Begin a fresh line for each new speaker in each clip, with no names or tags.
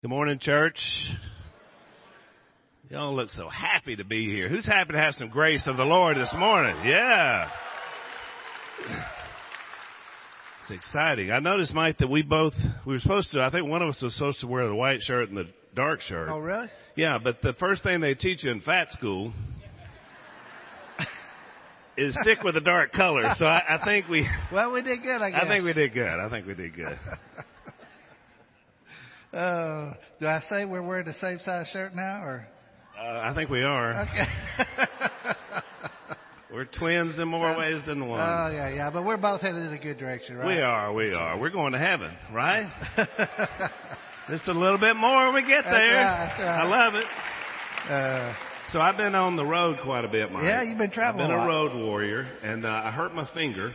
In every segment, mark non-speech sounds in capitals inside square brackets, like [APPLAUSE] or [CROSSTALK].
Good morning, church. Y'all look so happy to be here. Who's happy to have some grace of the Lord this morning? Yeah. It's exciting. I noticed, Mike, that we both, we were supposed to, I think one of us was supposed to wear the white shirt and the dark shirt.
Oh, really?
Yeah, but the first thing they teach you in fat school is stick with the dark color. So I, I think we,
Well, we did good, I guess.
I think we did good. I think we did good. [LAUGHS]
Uh, do I say we're wearing the same size shirt now, or?
Uh, I think we are.
Okay. [LAUGHS] [LAUGHS]
We're twins in more ways than one.
Oh, yeah, yeah, but we're both headed in a good direction, right?
We are, we are. We're going to heaven, right? [LAUGHS] Just a little bit more when we get
That's
there.
right, that's right.
I love it.
Uh,
So I've been on the road quite a bit, Mike.
Yeah, you've been traveling
I've been
a
a, road warrior, and uh, I hurt my finger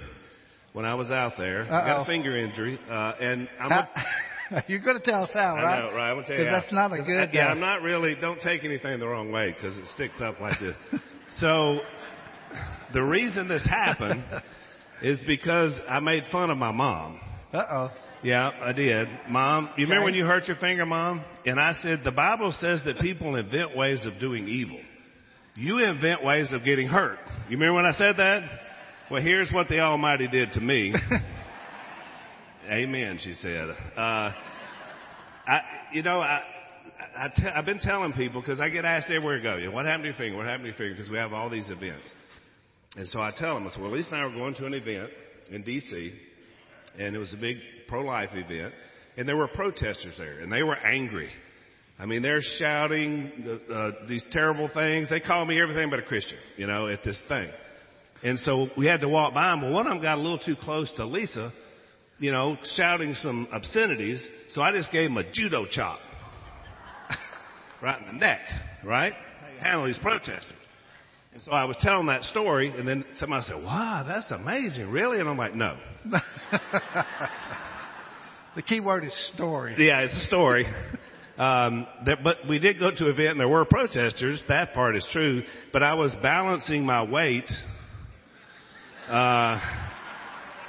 when I was out there. I got a finger injury, uh, and I'm.
how,
a, [LAUGHS]
you're going to tell us how,
I
right?
know, right? I'm gonna tell you.
'Cause
how.
that's not a good,
uh, Yeah,
uh,
I'm not really. Don't take anything the wrong way because it sticks up like this. so, the reason this happened [LAUGHS] is because I made fun of my mom.
Uh-oh.
Yeah, I did. Mom, you remember when you hurt your finger, Mom? And I said, the Bible says that people invent ways of doing evil. You invent ways of getting hurt. You remember when I said that? Well, here's what the Almighty did to me. [LAUGHS] Amen, she said. Uh, I, you know, I, I te- I've been telling people because I get asked everywhere I go, you know, what happened to your finger? What happened to your finger? Because we have all these events. And so I tell them, I said, well, Lisa and I were going to an event in D.C and it was a big pro-life event, and there were protesters there, and they were angry. I mean, they're shouting uh, these terrible things. They call me everything but a Christian, you know, at this thing. And so we had to walk by them. Well, one of them got a little too close to Lisa, you know, shouting some obscenities. So I just gave him a judo chop [LAUGHS] right in the neck, right? Handle these protesters. And so I was telling that story, and then somebody said, "Wow, that's amazing, really?" And I'm like, "No, [LAUGHS]
the key word is story.
Yeah, it's a story. Um, that, but we did go to an event and there were protesters. That part is true. But I was balancing my weight uh,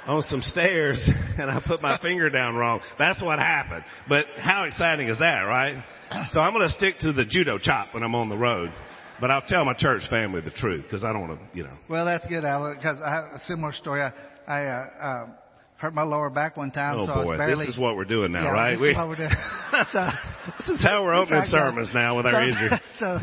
on some stairs [LAUGHS] and I put my finger down wrong. That's what happened. But how exciting is that, right? So I'm going to stick to the judo chop when I'm on the road. But I'll tell my church family the truth because I don't want to, you know.
Well, that's good, Alan, because I have a similar story. I, I uh, uh, hurt my lower back one time,
Oh
so I was
boy,
barely.
this is what we're doing now,
yeah,
right?
This
We-
is what we're doing. [LAUGHS] so, [LAUGHS]
this is how we're opening
That's right, guys.
sermons now with our
so,
injury.
So,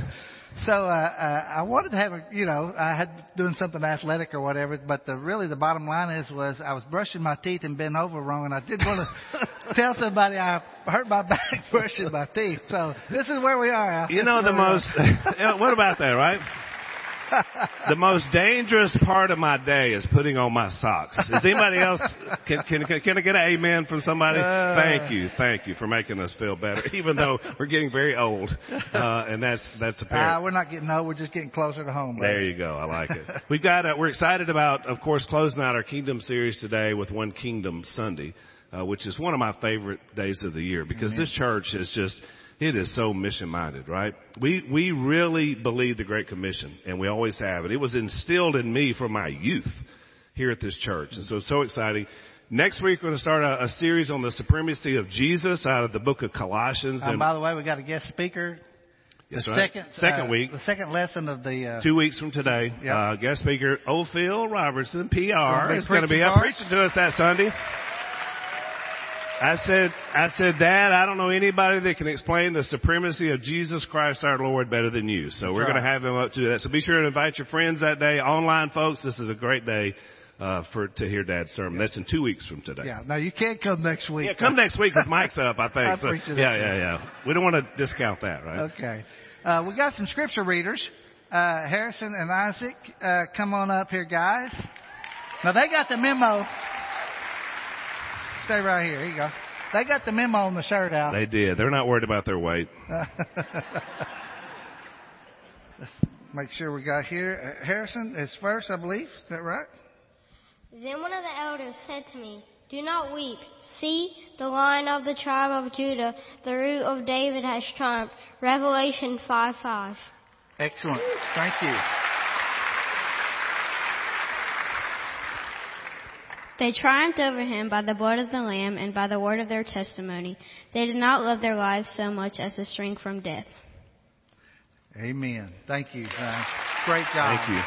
so uh, uh, I wanted to have a, you know, I had doing something athletic or whatever, but the really the bottom line is was I was brushing my teeth and bent over wrong, and I didn't want to [LAUGHS] tell somebody I hurt my back [LAUGHS] brushing my teeth. So this is where we are. Al.
You know the
is where we
most. [LAUGHS] what about that, right? The most dangerous part of my day is putting on my socks. Is anybody else? Can can can, can I get an amen from somebody?
Uh.
thank you, thank you for making us feel better, [LAUGHS] even though we're getting very old, uh, and that's that's
Uh,
apparent.
we're not getting old. We're just getting closer to home.
There you go. I like it. [LAUGHS] We've got. Uh, we're excited about, of course, closing out our Kingdom series today with One Kingdom Sunday, uh, which is one of my favorite days of the year because this church is just. It is so mission minded, right? We we really believe the Great Commission, and we always have it. It was instilled in me from my youth here at this church, and so it's so exciting. Next week we're going to start a, a series on the supremacy of Jesus out of the book of Colossians.
Um, by the way, we got a guest speaker.
That's
the
right.
second
second
uh,
week,
the second lesson of the. Uh,
two weeks from today.
Yep.
Uh, guest speaker, Ophil Robertson, PR, is going to be up preaching to us that Sunday. I said, I said, Dad, I don't know anybody that can explain the supremacy of Jesus Christ our Lord better than you. So we're
right.
going to have him up to do that. So be sure to invite your friends that day. Online folks, this is a great day, uh, for, to hear Dad's sermon. That's in two weeks from today.
yeah. Now you can't come next week.
Yeah, come next week because Mike's up, I think. [LAUGHS]
I'm
So, yeah, yeah, yeah. We don't want to discount that, right?
Okay. Uh, we got some scripture readers. Uh, Harrison and Isaac, uh, come on up here, guys. Now they got the memo. Stay right here. Here you go. They got the memo on the shirt out.
They did. They're not worried about their weight. [LAUGHS]
Let's make sure we got here. Uh, Harrison is first, I believe. Is that right?
Then one of the elders said to me, Do not weep. See, the lion of the tribe of Judah, the root of David, has triumphed. Revelation 5 5.
Excellent. Thank you.
They triumphed over him by the blood of the Lamb and by the word of their testimony. They did not love their lives so much as to shrink from death.
Amen. Thank you, son. Great job.
Thank you.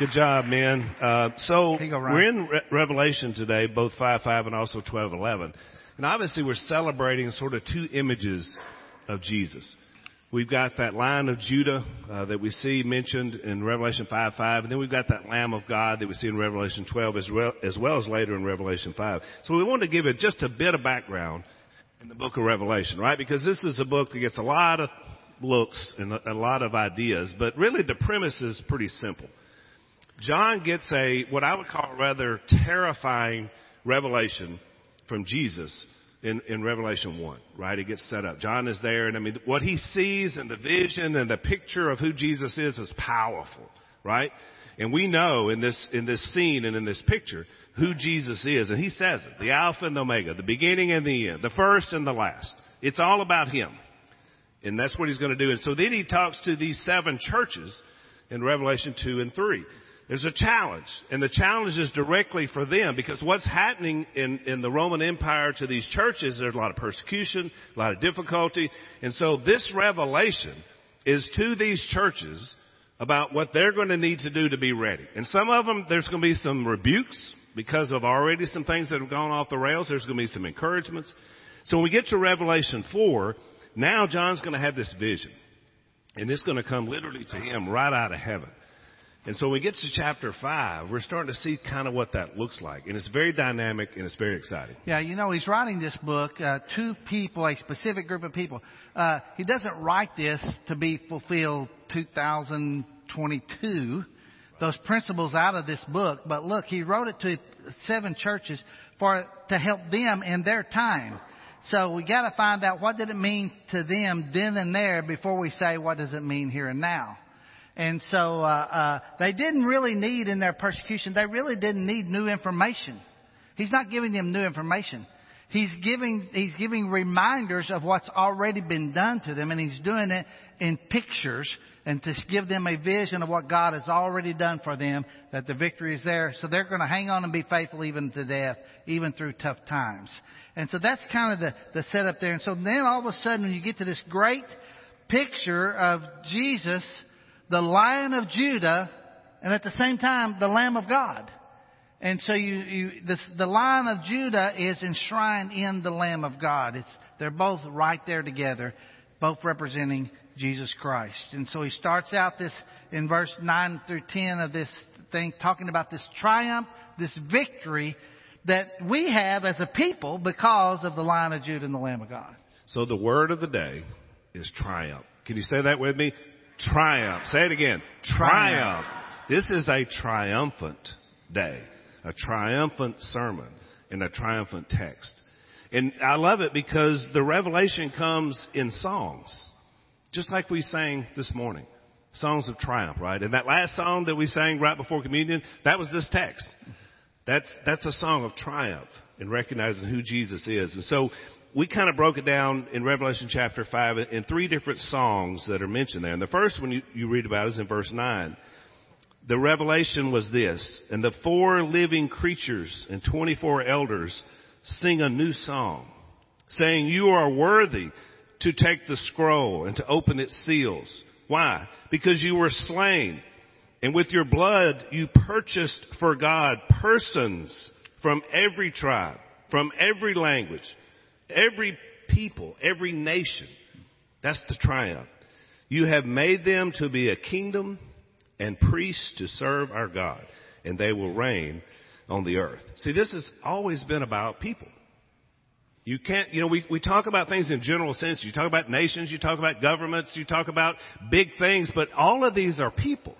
Good job, man. Uh, so
Here you go, Ryan.
we're in Re- Revelation today, both 5 5 and also twelve eleven, And obviously we're celebrating sort of two images of Jesus. We've got that Lion of Judah uh, that we see mentioned in Revelation 5 5, and then we've got that Lamb of God that we see in Revelation 12 as well as, well as later in Revelation 5. So we want to give it just a bit of background in the book of Revelation, right? Because this is a book that gets a lot of looks and a, a lot of ideas, but really the premise is pretty simple. John gets a, what I would call rather terrifying revelation from Jesus in, in Revelation 1, right? It gets set up. John is there, and I mean, what he sees and the vision and the picture of who Jesus is is powerful, right? And we know in this, in this scene and in this picture who Jesus is, and he says it, the Alpha and the Omega, the beginning and the end, the first and the last. It's all about him. And that's what he's going to do. And so then he talks to these seven churches in Revelation 2 and 3. There's a challenge, and the challenge is directly for them because what's happening in, in the Roman Empire to these churches, there's a lot of persecution, a lot of difficulty, and so this revelation is to these churches about what they're going to need to do to be ready. And some of them, there's going to be some rebukes because of already some things that have gone off the rails. There's going to be some encouragements. So when we get to Revelation 4, now John's going to have this vision. And it's going to come literally to him right out of heaven. And so when we get to chapter 5, we're starting to see kind of what that looks like. And it's very dynamic and it's very exciting.
Yeah, you know, he's writing this book uh, to people, a specific group of people. Uh, he doesn't write this to be fulfilled 2022, those principles out of this book. But look, he wrote it to seven churches for to help them in their time. So we got to find out what did it mean to them then and there before we say what does it mean here and now. And so uh, uh, they didn't really need in their persecution. They really didn't need new information. He's not giving them new information. He's giving he's giving reminders of what's already been done to them, and he's doing it in pictures and to give them a vision of what God has already done for them. That the victory is there, so they're going to hang on and be faithful even to death, even through tough times. And so that's kind of the the setup there. And so then all of a sudden, when you get to this great picture of Jesus the Lion of Judah, and at the same time, the Lamb of God. And so you, you the, the Lion of Judah is enshrined in the Lamb of God. It's, they're both right there together, both representing Jesus Christ. And so he starts out this in verse 9 through 10 of this thing, talking about this triumph, this victory that we have as a people because of the Lion of Judah and the Lamb of God.
So the word of the day is triumph. Can you say that with me? Triumph. Say it again. Triumph. This is a triumphant day, a triumphant sermon, and a triumphant text. And I love it because the revelation comes in songs, just like we sang this morning. Songs of triumph, right? And that last song that we sang right before communion, that was this text. That's, that's a song of triumph in recognizing who Jesus is. And so we kind of broke it down in Revelation chapter 5 in three different songs that are mentioned there. And the first one you, you read about is in verse 9. The revelation was this, and the four living creatures and 24 elders sing a new song, saying, You are worthy to take the scroll and to open its seals. Why? Because you were slain, and with your blood you purchased for God persons from every tribe, from every language, every people, every nation. That's the triumph. You have made them to be a kingdom and priests to serve our God, and they will reign on the earth. See, this has always been about people. You can't, you know, we, we talk about things in general sense. You talk about nations, you talk about governments, you talk about big things, but all of these are people.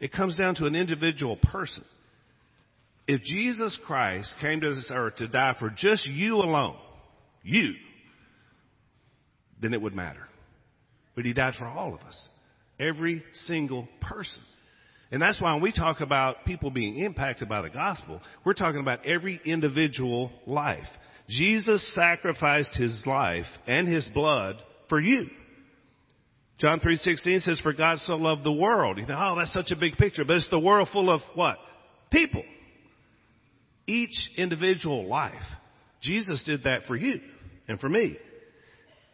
It comes down to an individual person. If Jesus Christ came to this earth to die for just you alone, you, then it would matter. But he died for all of us. Every single person. And that's why when we talk about people being impacted by the gospel, we're talking about every individual life. Jesus sacrificed his life and his blood for you. John 3.16 says, for God so loved the world. You think, oh, that's such a big picture. But it's the world full of what? People. Each individual life. Jesus did that for you and for me.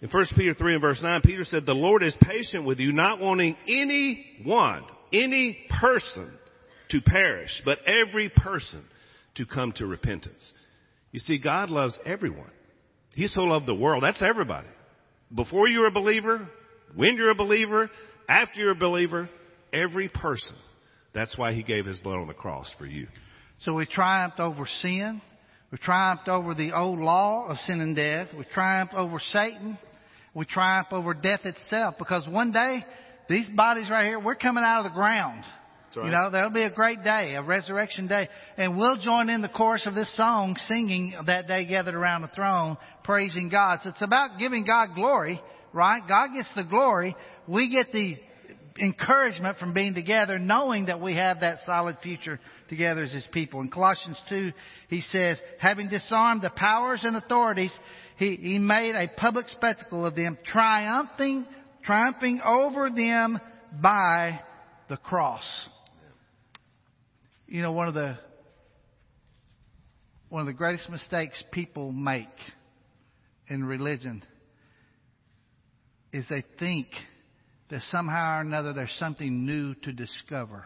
In 1 Peter 3 and verse 9, Peter said, the Lord is patient with you, not wanting anyone, any person to perish, but every person to come to repentance. You see, God loves everyone. He so loved the world. That's everybody. Before you're a believer, when you're a believer, after you're a believer, every person. That's why he gave his blood on the cross for you.
So we triumphed over sin. We triumphed over the old law of sin and death. We triumphed over Satan. We triumphed over death itself because one day, these bodies right here, we're coming out of the ground.
Right.
You know, that'll be a great day, a resurrection day. And we'll join in the chorus of this song singing that day gathered around the throne, praising God. So it's about giving God glory, right? God gets the glory. We get the encouragement from being together, knowing that we have that solid future together as His people. In Colossians 2, he says, having disarmed the powers and authorities, he, he made a public spectacle of them, triumphing, triumphing over them by the cross. You know, one of the one of the greatest mistakes people make in religion is they think that somehow or another there's something new to discover.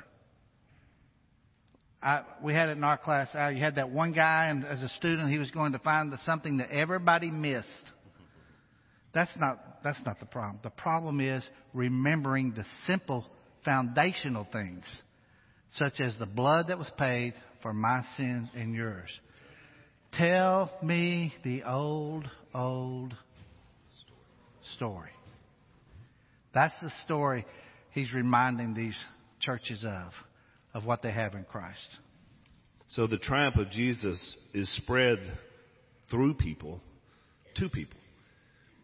I, we had it in our class. I, you had that one guy, and as a student, he was going to find the, something that everybody missed. That's not that's not the problem. The problem is remembering the simple foundational things, such as the blood that was paid for my sins and yours. Tell me the old, old story. That's the story he's reminding these churches of, of what they have in Christ.
So the triumph of Jesus is spread through people to people.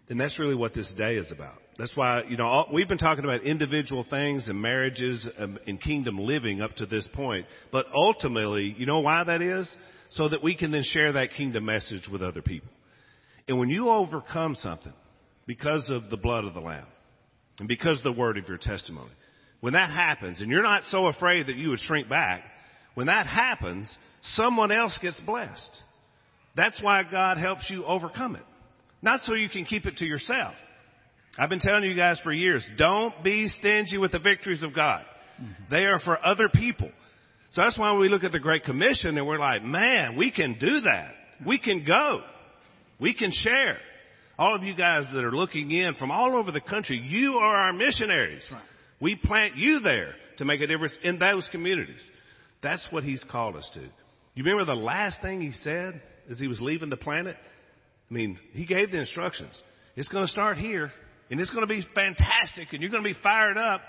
And that's really what this day is about. That's why, you know, all, we've been talking about individual things and marriages and, and kingdom living up to this point. But ultimately, you know why that is? So that we can then share that kingdom message with other people. And when you overcome something because of the blood of the Lamb and because of the word of your testimony, when that happens and you're not so afraid that you would shrink back, when that happens, someone else gets blessed. That's why God helps you overcome it. Not so you can keep it to yourself. I've been telling you guys for years, don't be stingy with the victories of God. Mm-hmm. They are for other people. So that's why we look at the Great Commission and we're like, man, we can do that. We can go. We can share. All of you guys that are looking in from all over the country, you are our missionaries. Right. We plant you there to make a difference in those communities. That's what He's called us to. You remember the last thing He said as He was leaving the planet? I mean, He gave the instructions. It's going to start here and it's going to be fantastic and you're going to be fired up,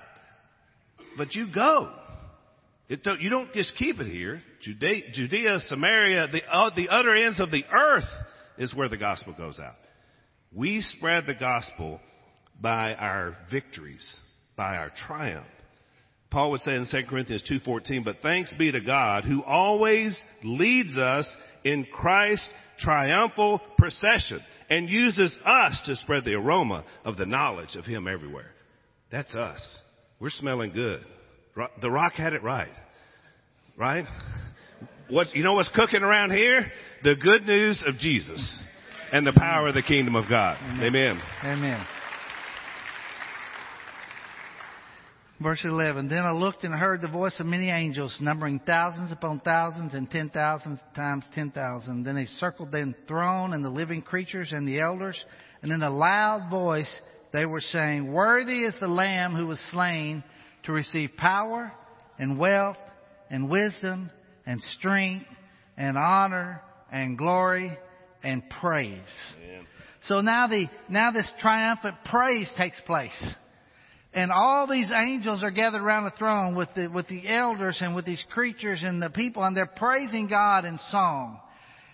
but you go. Don't, you don't just keep it here. Judea, Judea Samaria, the, uh, the other ends of the earth is where the gospel goes out. We spread the gospel by our victories, by our triumph. Paul would say in 2 Corinthians 2.14, but thanks be to God who always leads us in Christ's triumphal procession and uses us to spread the aroma of the knowledge of Him everywhere. That's us. We're smelling good. The rock had it right. Right? What, you know what's cooking around here? The good news of Jesus and the power of the kingdom of God. Amen.
Amen. Verse 11, Then I looked and heard the voice of many angels, numbering thousands upon thousands and ten thousands times ten thousand. Then they circled the throne and the living creatures and the elders. And in a loud voice they were saying, Worthy is the Lamb who was slain to receive power and wealth and wisdom and strength and honor and glory and praise. Amen. So now the, now this triumphant praise takes place. And all these angels are gathered around the throne with the, with the elders and with these creatures and the people, and they're praising God in song.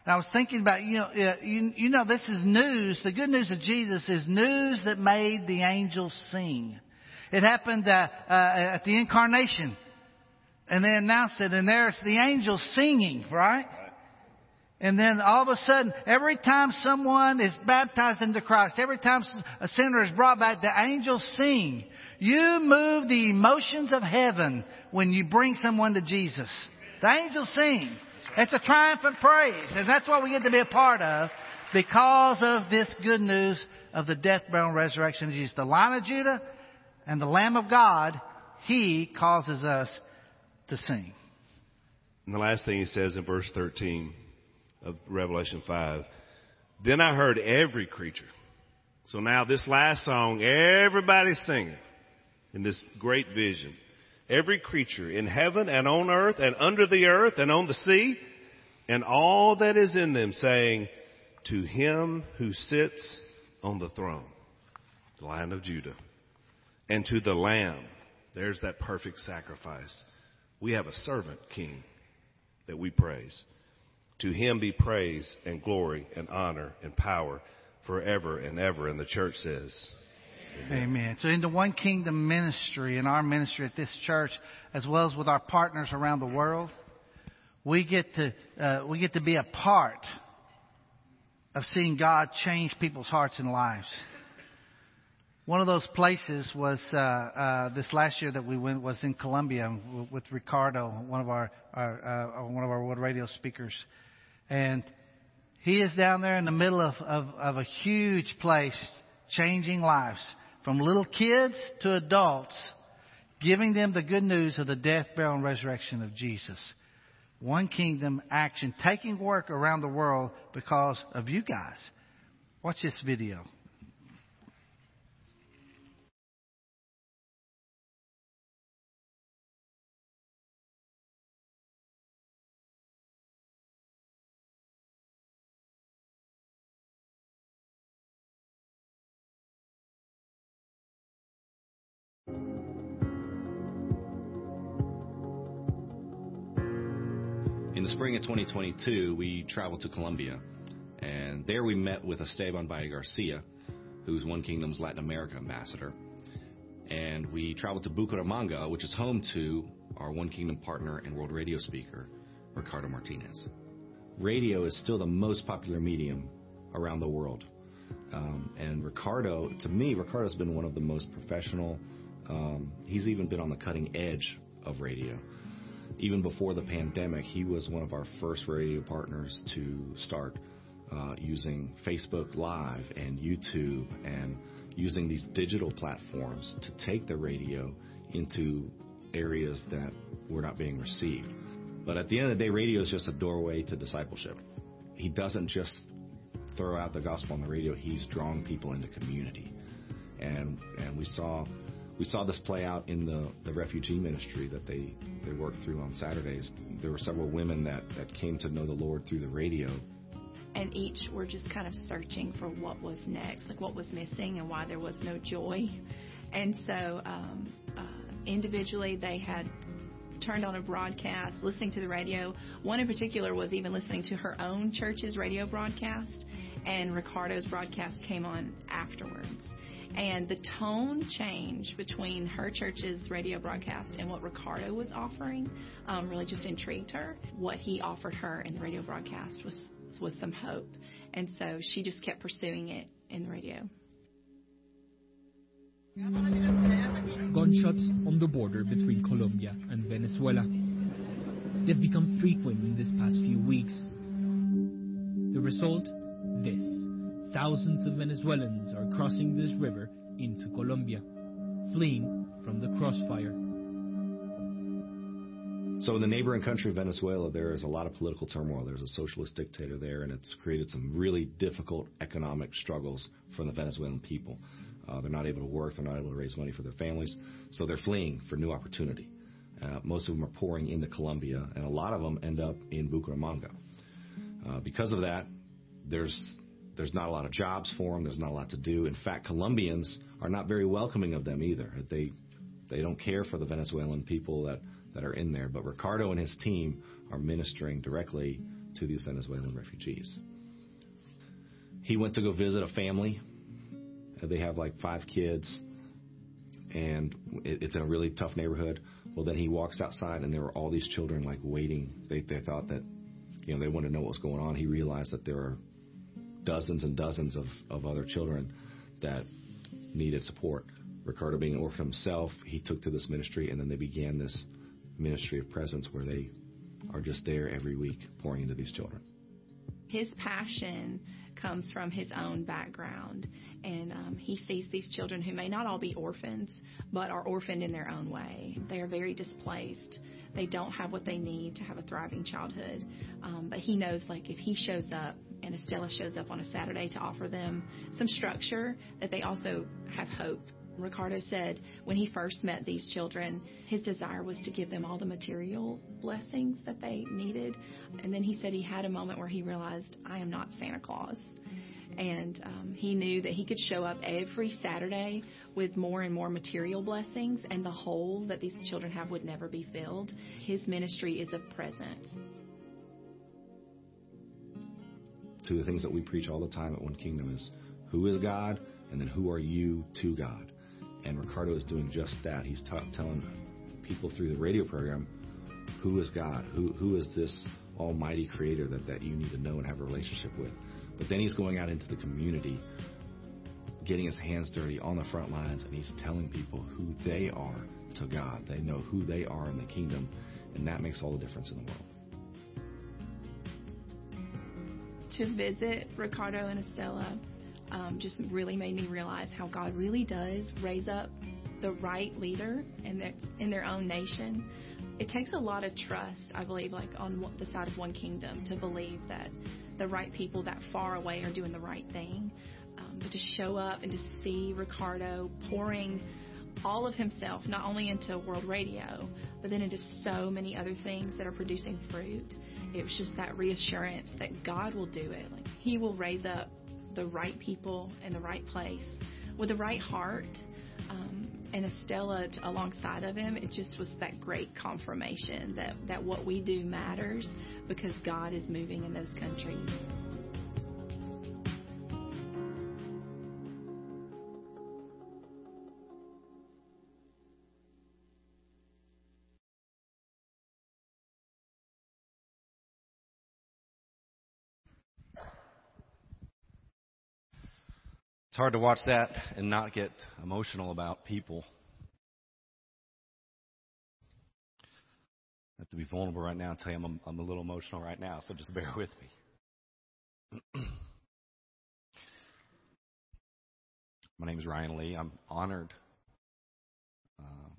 And I was thinking about, you know, you, you know, this is news. The good news of Jesus is news that made the angels sing. It happened uh, uh, at the incarnation. And they announced it, and there's the angels singing, right? And then all of a sudden, every time someone is baptized into Christ, every time a sinner is brought back, the angels sing. You move the emotions of heaven when you bring someone to Jesus. The angels sing. It's a triumphant praise. And that's what we get to be a part of because of this good news of the death, burial, and resurrection of Jesus. The Lion of Judah and the Lamb of God, He causes us to sing.
And the last thing he says in verse 13 of Revelation 5 Then I heard every creature. So now, this last song, everybody's singing in this great vision. Every creature in heaven and on earth and under the earth and on the sea and all that is in them saying, To him who sits on the throne, the Lion of Judah, and to the Lamb, there's that perfect sacrifice. We have a servant king that we praise. To him be praise and glory and honor and power forever and ever. And the church says,
Amen. Amen. So in the One Kingdom ministry, in our ministry at this church, as well as with our partners around the world, we get to uh, we get to be a part of seeing God change people's hearts and lives. One of those places was uh, uh, this last year that we went was in Colombia with Ricardo, one of our, our uh, one of our world radio speakers, and he is down there in the middle of, of, of a huge place, changing lives from little kids to adults, giving them the good news of the death, burial, and resurrection of Jesus. One kingdom action, taking work around the world because of you guys. Watch this video.
Spring of 2022, we traveled to Colombia, and there we met with Esteban Valle Garcia, who's One Kingdom's Latin America ambassador. And we traveled to Bucaramanga, which is home to our One Kingdom partner and world radio speaker, Ricardo Martinez. Radio is still the most popular medium around the world. Um, and Ricardo, to me, Ricardo's been one of the most professional. Um, he's even been on the cutting edge of radio even before the pandemic, he was one of our first radio partners to start uh, using Facebook Live and YouTube and using these digital platforms to take the radio into areas that were not being received. But at the end of the day, radio is just a doorway to discipleship. He doesn't just throw out the gospel on the radio, he's drawing people into community. And, and we saw we saw this play out in the, the refugee ministry that they, they worked through on Saturdays. There were several women that, that came to know the Lord through the radio.
And each were just kind of searching for what was next, like what was missing and why there was no joy. And so um, uh, individually, they had turned on a broadcast, listening to the radio. One in particular was even listening to her own church's radio broadcast, and Ricardo's broadcast came on afterwards. And the tone change between her church's radio broadcast and what Ricardo was offering um, really just intrigued her. What he offered her in the radio broadcast was was some hope, and so she just kept pursuing it in the radio.
Gunshots on the border between Colombia and Venezuela. They've become frequent in this past few weeks. The result? This. Thousands of Venezuelans are crossing this river into Colombia, fleeing from the crossfire.
So, in the neighboring country of Venezuela, there is a lot of political turmoil. There's a socialist dictator there, and it's created some really difficult economic struggles for the Venezuelan people. Uh, they're not able to work, they're not able to raise money for their families, so they're fleeing for new opportunity. Uh, most of them are pouring into Colombia, and a lot of them end up in Bucaramanga. Uh, because of that, there's there's not a lot of jobs for them. There's not a lot to do. In fact, Colombians are not very welcoming of them either. They they don't care for the Venezuelan people that, that are in there. But Ricardo and his team are ministering directly to these Venezuelan refugees. He went to go visit a family. They have like five kids, and it's in a really tough neighborhood. Well, then he walks outside, and there were all these children like waiting. They they thought that, you know, they wanted to know what was going on. He realized that there are dozens and dozens of, of other children that needed support. Ricardo being an orphan himself, he took to this ministry, and then they began this ministry of presence where they are just there every week pouring into these children.
His passion comes from his own background, and um, he sees these children who may not all be orphans, but are orphaned in their own way. They are very displaced. They don't have what they need to have a thriving childhood. Um, but he knows, like, if he shows up and Estella shows up on a Saturday to offer them some structure, that they also have hope Ricardo said when he first met these children, his desire was to give them all the material blessings that they needed. And then he said he had a moment where he realized, I am not Santa Claus. And um, he knew that he could show up every Saturday with more and more material blessings, and the hole that these children have would never be filled. His ministry is a present.
Two of the things that we preach all the time at One Kingdom is who is God, and then who are you to God. And Ricardo is doing just that. He's t- telling people through the radio program who is God, who who is this Almighty Creator that that you need to know and have a relationship with. But then he's going out into the community, getting his hands dirty on the front lines, and he's telling people who they are to God. They know who they are in the kingdom, and that makes all the difference in the world.
To visit Ricardo and Estella um, just really made me realize how God really does raise up the right leader in their, in their own nation. It takes a lot of trust, I believe, like on the side of one kingdom, to believe that the right people that far away are doing the right thing. Um, but to show up and to see Ricardo pouring all of himself, not only into world radio, but then into so many other things that are producing fruit. It was just that reassurance that God will do it. Like He will raise up the right people in the right place with the right heart. Um, and Estella t- alongside of him, it just was that great confirmation that, that what we do matters because God is moving in those countries.
It's hard to watch that and not get emotional about people. I have to be vulnerable right now and tell you I'm, I'm a little emotional right now, so just [LAUGHS] bear with me. [CLEARS THROAT] My name is Ryan Lee. I'm honored, uh,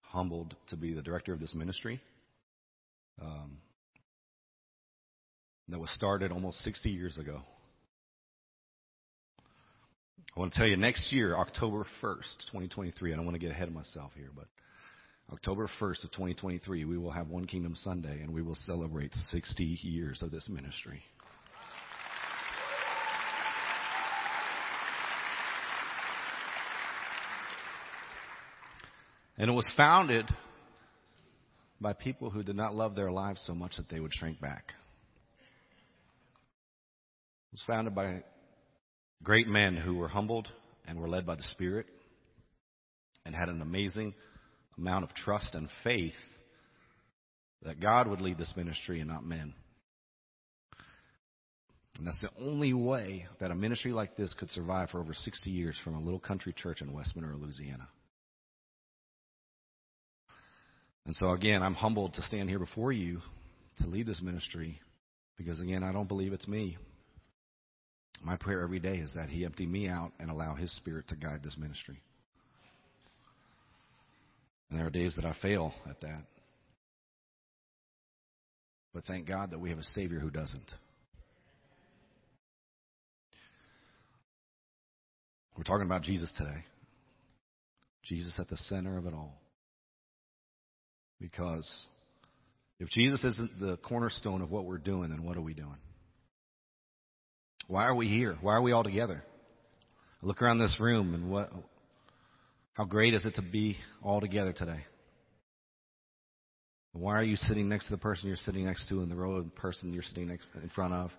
humbled to be the director of this ministry um, that was started almost 60 years ago. I want to tell you next year, October 1st, 2023, I don't want to get ahead of myself here, but October 1st of 2023, we will have One Kingdom Sunday and we will celebrate 60 years of this ministry. And it was founded by people who did not love their lives so much that they would shrink back. It was founded by great men who were humbled and were led by the Spirit and had an amazing amount of trust and faith that God would lead this ministry and not men. And that's the only way that a ministry like this could survive for over 60 years from a little country church in West Monroe, Louisiana. And so, again, I'm humbled to stand here before you to lead this ministry because, again, I don't believe it's me. My prayer every day is that He empty me out and allow His Spirit to guide this ministry. And there are days that I fail at that. But thank God that we have a Savior who doesn't. We're talking about Jesus today. Jesus at the center of it all. Because if Jesus isn't the cornerstone of what we're doing, then what are we doing? Why are we here? Why are we all together? I look around this room and what how great is it to be all together today? Why are you sitting next to the person you're sitting next to in the row of the person you're sitting next in front of?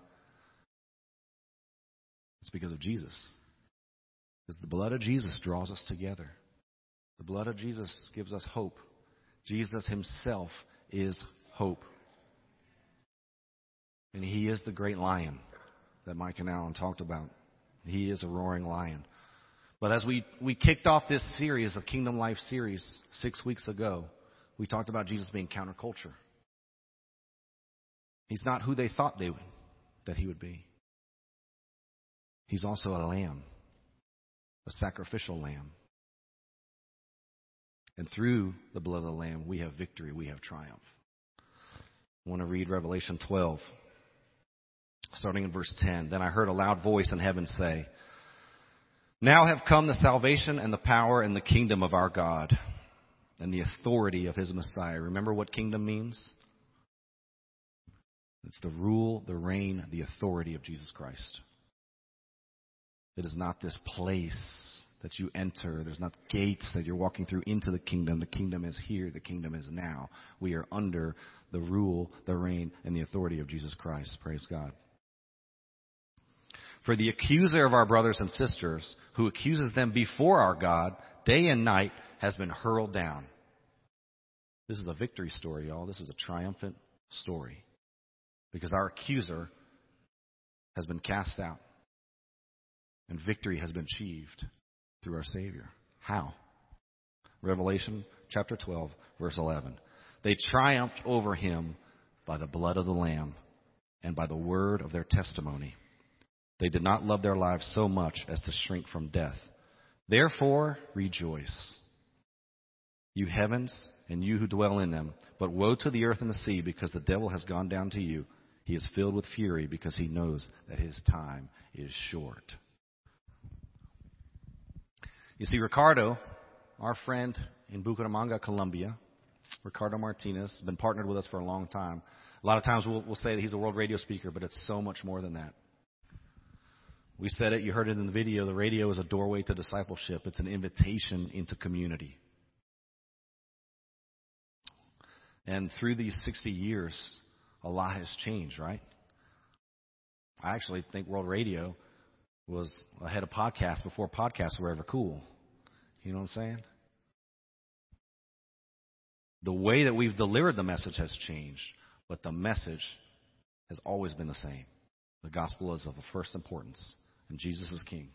It's because of Jesus. Because the blood of Jesus draws us together. The blood of Jesus gives us hope. Jesus himself is hope. And he is the great lion that Mike and Alan talked about. He is a roaring lion. But as we, we kicked off this series, a Kingdom Life series, six weeks ago, we talked about Jesus being counterculture. He's not who they thought they would, that he would be. He's also a lamb, a sacrificial lamb. And through the blood of the lamb, we have victory, we have triumph. I want to read Revelation 12, starting in verse 10. Then I heard a loud voice in heaven say, Now have come the salvation and the power and the kingdom of our God and the authority of his Messiah. Remember what kingdom means? It's the rule, the reign, the authority of Jesus Christ. It is not this place that you enter. There's not gates that you're walking through into the kingdom. The kingdom is here. The kingdom is now. We are under the rule, the reign, and the authority of Jesus Christ. Praise God. For the accuser of our brothers and sisters, who accuses them before our God day and night, has been hurled down. This is a victory story, y'all. This is a triumphant story. Because our accuser has been cast out. And victory has been achieved through our Savior. How? Revelation chapter 12, verse 11. They triumphed over him by the blood of the Lamb and by the word of their testimony. They did not love their lives so much as to shrink from death. Therefore, rejoice. You heavens and you who dwell in them. But woe to the earth and the sea, because the devil has gone down to you. He is filled with fury because he knows that his time is short. You see, Ricardo, our friend in Bucaramanga, Colombia, Ricardo Martinez, has been partnered with us for a long time. A lot of times we'll, we'll say that he's a world radio speaker, but it's so much more than that. We said it, you heard it in the video. The radio is a doorway to discipleship, it's an invitation into community. And through these 60 years, a lot has changed, right? I actually think World Radio was ahead of podcasts before podcasts were ever cool. You know what I'm saying? The way that we've delivered the message has changed, but the message has always been the same. The gospel is of the first importance, and Jesus is king.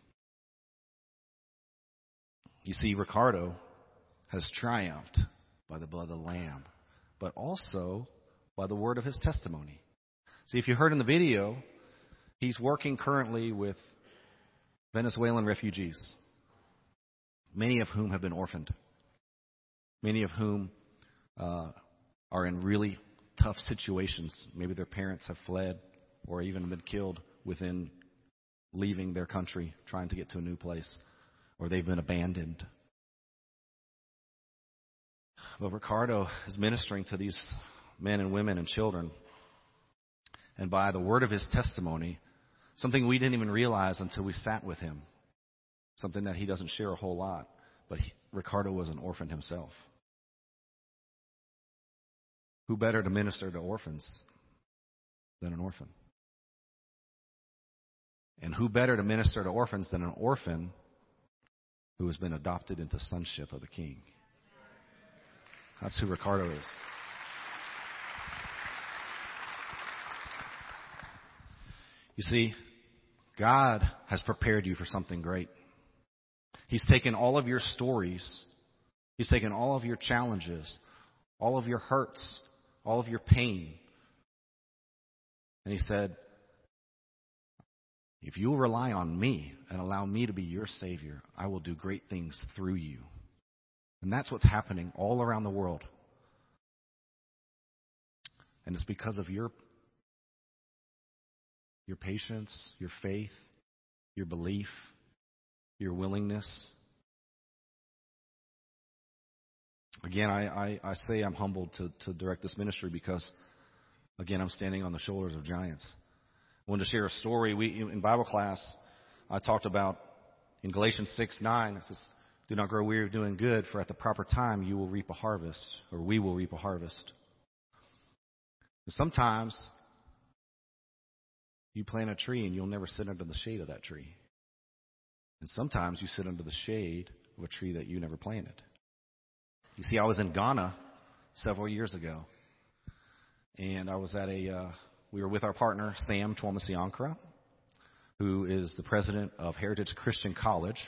You see, Ricardo has triumphed by the blood of the Lamb, but also by the word of his testimony. See, if you heard in the video, he's working currently with Venezuelan refugees, many of whom have been orphaned, many of whom uh, are in really tough situations. Maybe their parents have fled or even been killed within leaving their country, trying to get to a new place, or they've been abandoned. But Ricardo is ministering to these men and women and children. And by the word of his testimony, Something we didn't even realize until we sat with him. Something that he doesn't share a whole lot. But he, Ricardo was an orphan himself. Who better to minister to orphans than an orphan? And who better to minister to orphans than an orphan who has been adopted into sonship of the king? That's who Ricardo is. You see, God has prepared you for something great. He's taken all of your stories, He's taken all of your challenges, all of your hurts, all of your pain, and He said, If you will rely on me and allow me to be your Savior, I will do great things through you. And that's what's happening all around the world. And it's because of your your patience, your faith, your belief, your willingness. Again, I, I, I say I'm humbled to, to direct this ministry because, again, I'm standing on the shoulders of giants. Wanted to share a story. We, in Bible class, I talked about in Galatians 6 9, it says, Do not grow weary of doing good, for at the proper time you will reap a harvest, or we will reap a harvest. sometimes you plant a tree and you'll never sit under the shade of that tree. And sometimes you sit under the shade of a tree that you never planted. You see, I was in Ghana several years ago, and I was at a, uh, we were with our partner, Sam Twumasi Ankrah, who is the president of Heritage Christian College,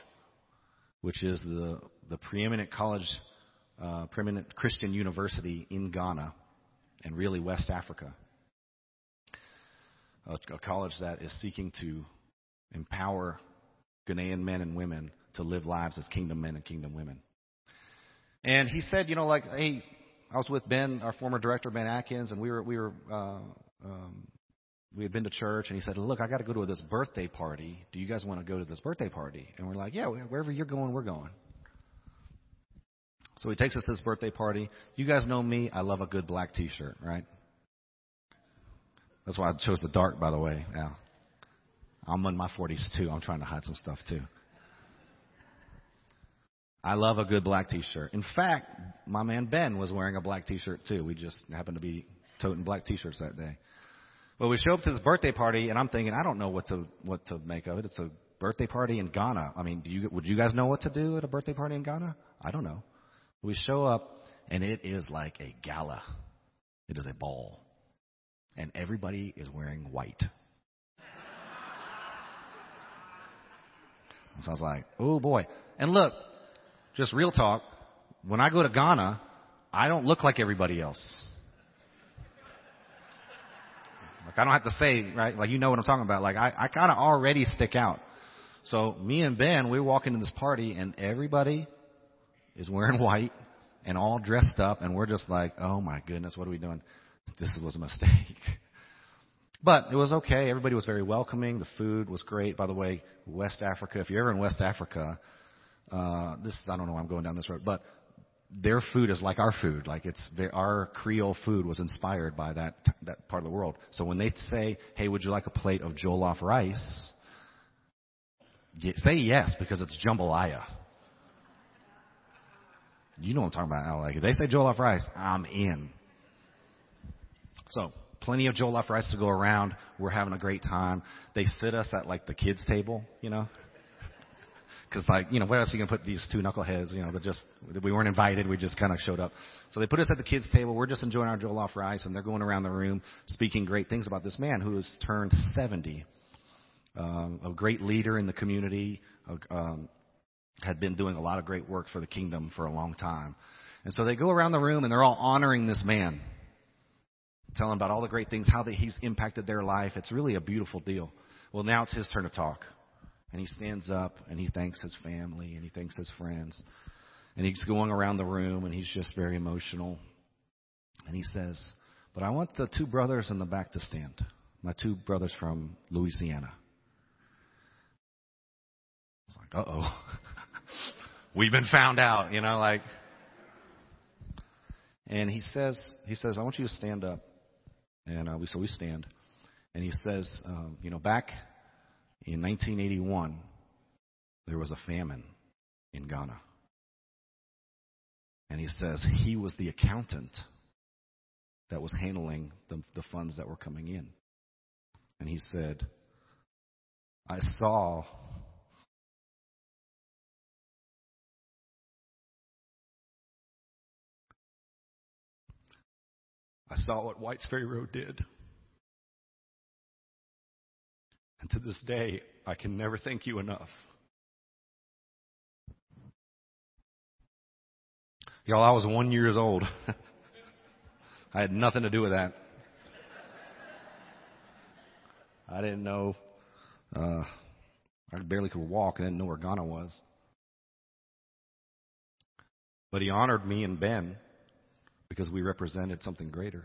which is the, the preeminent college, uh, preeminent Christian university in Ghana and really West Africa. A, a college that is seeking to empower Ghanaian men and women to live lives as kingdom men and kingdom women. And he said, you know, like, hey, I was with Ben, our former director, Ben Atkins, and we were we were uh, um, we had been to church, and he said, look, I got to go to this birthday party. Do you guys want to go to this birthday party? And we're like, yeah, wherever you're going, we're going. So he takes us to this birthday party. You guys know me. I love a good black T-shirt, right? That's why I chose the dark, by the way. Yeah. I'm in my 40s too. I'm trying to hide some stuff too. I love a good black t-shirt. In fact, my man Ben was wearing a black t-shirt too. We just happened to be toting black t-shirts that day. Well, we show up to this birthday party, and I'm thinking, I don't know what to what to make of it. It's a birthday party in Ghana. I mean, do you would you guys know what to do at a birthday party in Ghana? I don't know. We show up, and it is like a gala. It is a ball, and everybody is wearing white. so I was like, oh boy. And look, just real talk, when I go to Ghana, I don't look like everybody else. Like I don't have to say, right? Like you know what I'm talking about. Like I, I kind of already stick out. So me and Ben, we walk into this party and everybody is wearing [LAUGHS] white and all dressed up and we're just like, oh my goodness, what are we doing? This was a mistake. [LAUGHS] But it was okay. Everybody was very welcoming. The food was great. By the way, West Africa, if you're ever in West Africa, uh, this, I don't know why I'm going down this road, but their food is like our food. Like it's our Creole food was inspired by that that part of the world. So when they say, "Hey, would you like a plate of jollof rice?" say yes because it's jambalaya. You know what I'm talking about. Like if they say jollof rice, I'm in. So plenty of jollof rice to go around. We're having a great time. They sit us at like the kids table, you know. Because like, you know, where else are you gonna put these two knuckleheads? You know, but just we weren't invited. We just kind of showed up. So they put us at the kids' table. We're just enjoying our jollof rice, and they're going around the room speaking great things about this man who has turned 70, um, a great leader in the community, um, had been doing a lot of great work for the kingdom for a long time. And so they go around the room and they're all honoring this man, telling about all the great things, how that he's impacted their life. It's really a beautiful deal. Well, now it's his turn to talk. And he stands up and he thanks his family and he thanks his friends. And he's going around the room and he's just very emotional. And he says, But I want the two brothers in the back to stand. My two brothers from Louisiana. I was like, uh oh. [LAUGHS] We've been found out, you know, like. And he says, he says, I want you to stand up. And uh, we, so we stand. And he says, um, you know, back in 1981, there was a famine in Ghana. And he says he was the accountant that was handling the, the funds that were coming in. And he said, I saw I saw what Whites Ferry Road did. And to this day, I can never thank you enough. Y'all, I was one years old. [LAUGHS] I had nothing to do with that. I didn't know. Uh, I barely could walk. I didn't know where Ghana was. But he honored me and Ben because we represented something greater.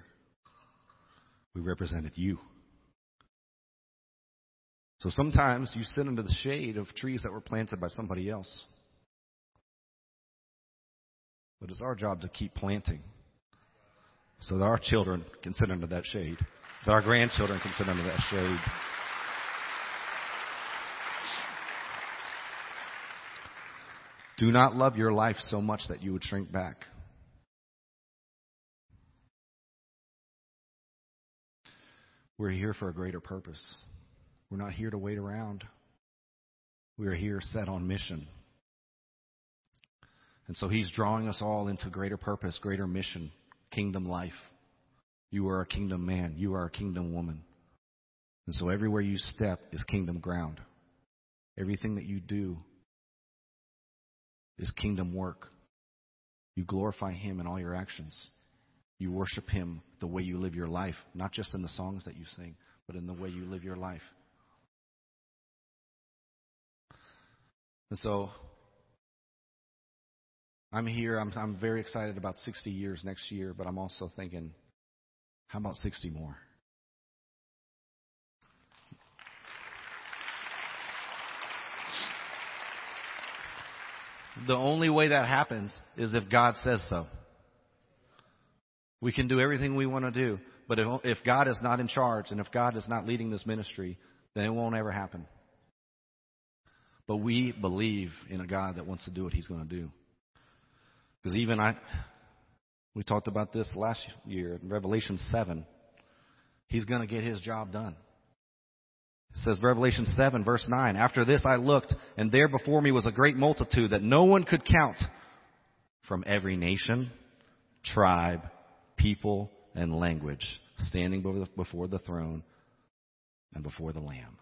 We represented you. So sometimes you sit under the shade of trees that were planted by somebody else. But it's our job to keep planting so that our children can sit under that shade, that our grandchildren can sit under that shade. Do not love your life so much that you would shrink back. We're here for a greater purpose. We're not here to wait around. We are here set on mission. And so he's drawing us all into greater purpose, greater mission, kingdom life. You are a kingdom man. You are a kingdom woman. And so everywhere you step is kingdom ground. Everything that you do is kingdom work. You glorify Him in all your actions. You worship Him the way you live your life, not just in the songs that you sing, but in the way you live your life. And so, I'm here. I'm, I'm very excited about 60 years next year, but I'm also thinking, how about 60 more? The only way that happens is if God says so. We can do everything we want to do, but if, if God is not in charge and if God is not leading this ministry, then it won't ever happen. But we believe in a God that wants to do what He's going to do. Because even I, we talked about this last year in Revelation 7. He's going to get His job done. It says Revelation 7 verse 9, After this I looked, and there before me was a great multitude that no one could count from every nation, tribe, people, and language, standing before the throne and before the Lamb.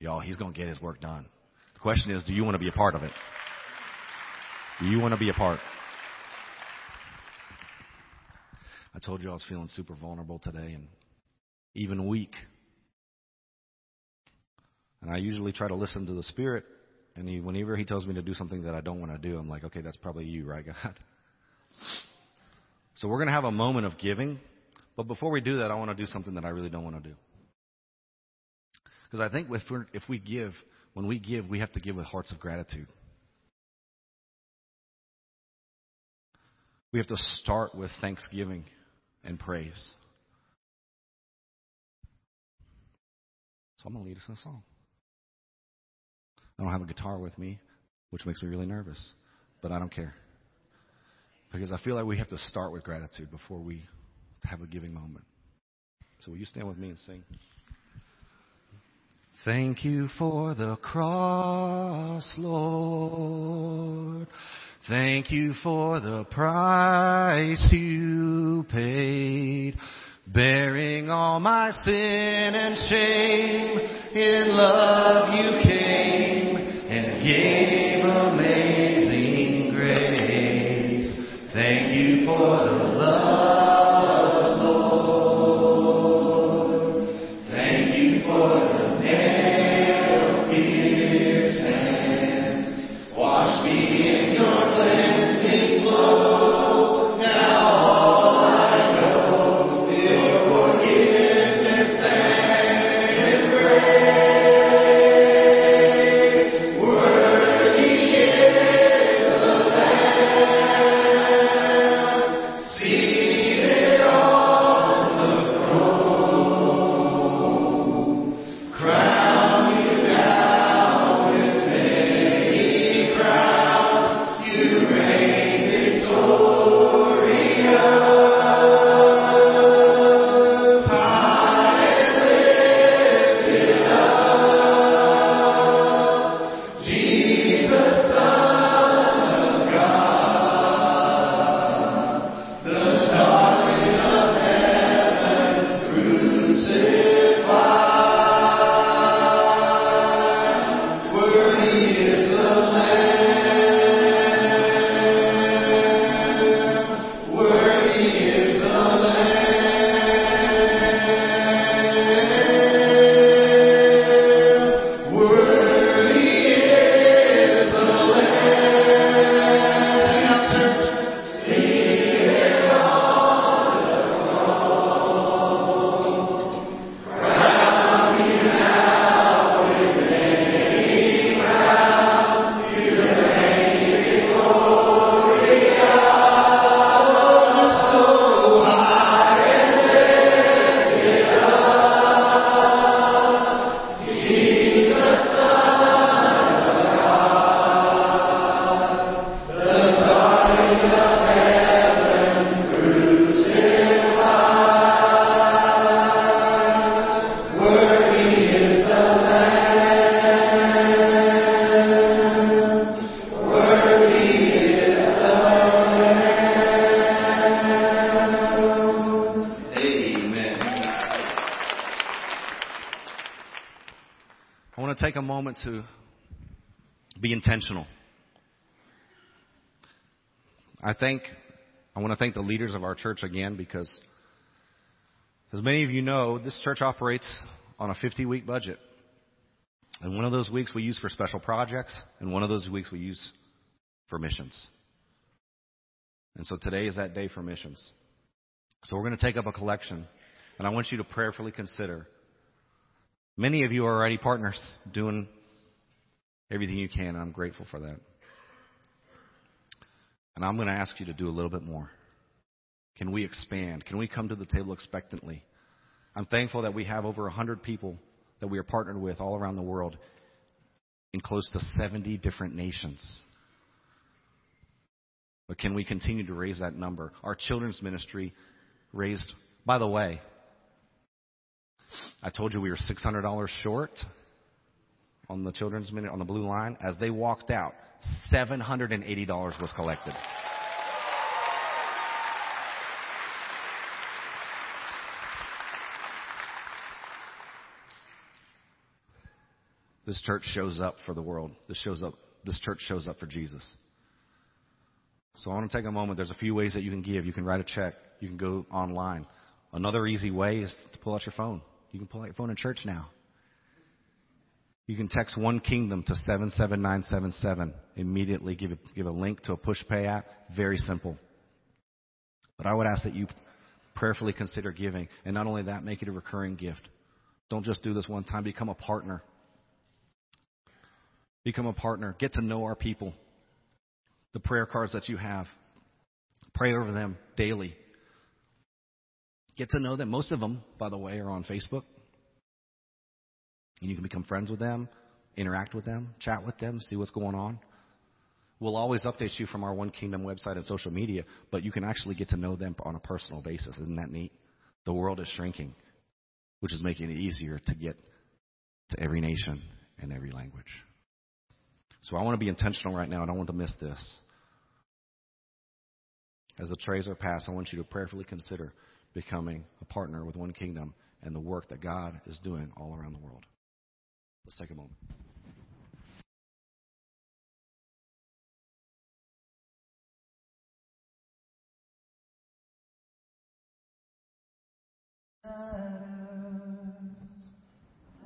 Y'all, he's going to get his work done. The question is, do you want to be a part of it? Do you want to be a part? I told you I was feeling super vulnerable today and even weak. And I usually try to listen to the Spirit. And he, whenever he tells me to do something that I don't want to do, I'm like, okay, that's probably you, right, [LAUGHS] God? So we're going to have a moment of giving. But before we do that, I want to do something that I really don't want to do. Because I think if, if we give, when we give, we have to give with hearts of gratitude. We have to start with thanksgiving and praise. So I'm going to lead us in a song. I don't have a guitar with me, which makes me really nervous, but I don't care. Because I feel like we have to start with gratitude before we have a giving moment. So will you stand with me and sing? Thank you for the cross, Lord. Thank you for the price you paid, bearing all my sin and shame. In love you came and gave amazing grace. Thank you for the moment to be intentional. I think I want to thank the leaders of our church again because, as many of you know, this church operates on a 50 week budget. And one of those weeks we use for special projects, and one of those weeks we use for missions. And so today is that day for missions. So we're going to take up a collection, and I want you to prayerfully consider. Many of you are already partners doing everything you can, and I'm grateful for that. And I'm going to ask you to do a little bit more. Can we expand? Can we come to the table expectantly? I'm thankful that we have over 100 people that we are partnered with all around the world in close to 70 different nations. But can we continue to raise that number? Our children's ministry raised, by the way, I told you we were $600 short on the children's minute on the blue line. As they walked out, $780 was collected. This church shows up for the world. This shows up this church shows up for Jesus. So I want to take a moment. There's a few ways that you can give. You can write a check. You can go online. Another easy way is to pull out your phone. You can pull out your phone in church now. You can text one kingdom to 77977. Immediately give a, give a link to a Pushpay app. Very simple. But I would ask that you prayerfully consider giving. And not only that, make it a recurring gift. Don't just do this one time. Become a partner. Become a partner. Get to know our people. The prayer cards that you have. Pray over them daily. Get to know them. Most of them, by the way, are on Facebook. And you can become friends with them, interact with them, chat with them, see what's going on. We'll always update you from our One Kingdom website and social media, but you can actually get to know them on a personal basis. Isn't that neat? The world is shrinking, which is making it easier to get to every nation and every language. So I want to be intentional right now. I don't want to miss this. As the trays are passed, I want you to prayerfully consider becoming a partner with One Kingdom and the work that God is doing all around the world. Let's take a moment.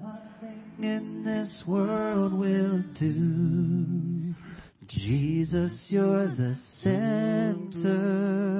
Nothing in this world will do. Jesus, you're the center.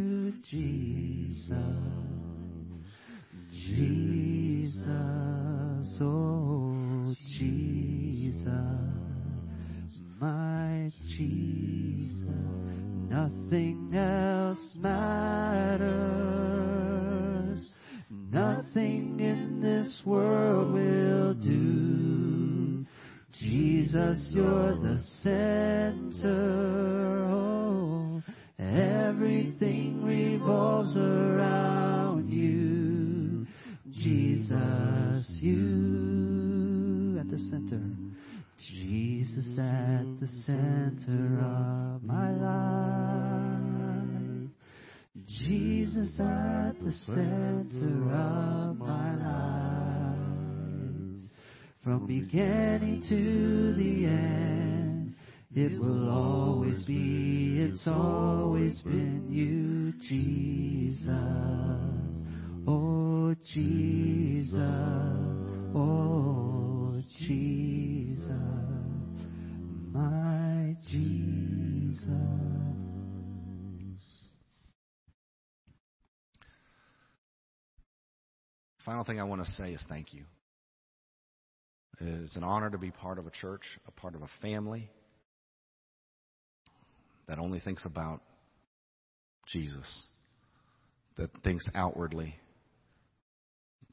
Jesus at the center of my life. From beginning to the end, it will always be, it's always been you, Jesus. Oh, Jesus. Oh, Jesus. The
final thing I want to say is thank you. It's an honor to be part of a church, a part of a family that only thinks about Jesus, that thinks outwardly,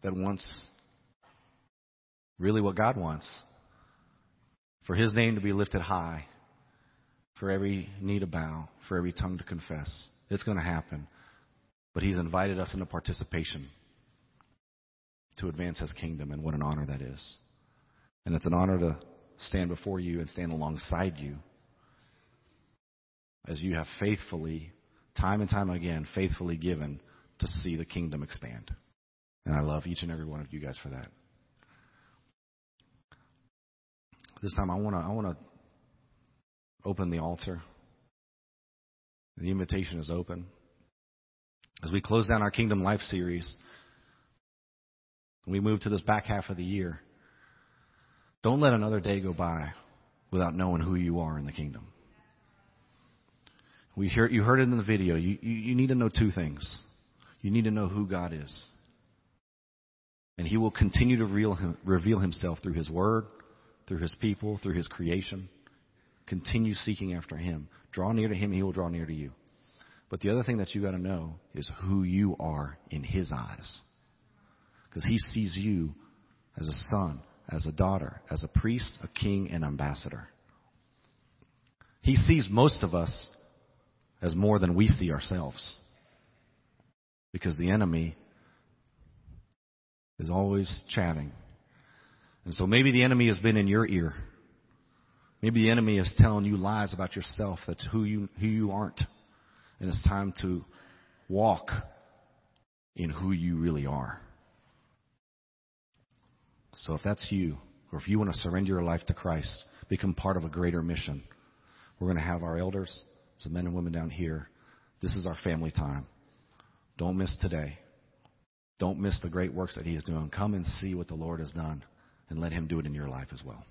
that wants really what God wants for His name to be lifted high, for every knee to bow, for every tongue to confess. It's going to happen. But He's invited us into participation to advance His kingdom, and what an honor that is. And it's an honor to stand before you and stand alongside you as you have faithfully, time and time again, faithfully given to see the kingdom expand. And I love each and every one of you guys for that. This time I want to I want to open the altar. The invitation is open. As we close down our Kingdom Life series, we move to this back half of the year. Don't let another day go by without knowing who you are in the kingdom. We hear, you heard it in the video. You, you, you need to know two things. You need to know who God is. And He will continue to reveal, him, reveal Himself through His Word, through His people, through His creation. Continue seeking after Him. Draw near to Him, He will draw near to you. But the other thing that you got to know is who you are in His eyes. Because He sees you as a son, as a daughter, as a priest, a king, and ambassador. He sees most of us as more than we see ourselves. Because the enemy is always chatting. And so maybe the enemy has been in your ear. Maybe the enemy is telling you lies about yourself. That's who you, who you aren't. And it's time to walk in who you really are. So if that's you, or if you want to surrender your life to Christ, become part of a greater mission, we're going to have our elders, some men and women down here. This is our family time. Don't miss today. Don't miss the great works that He is doing. Come and see what the Lord has done and let Him do it in your life as well.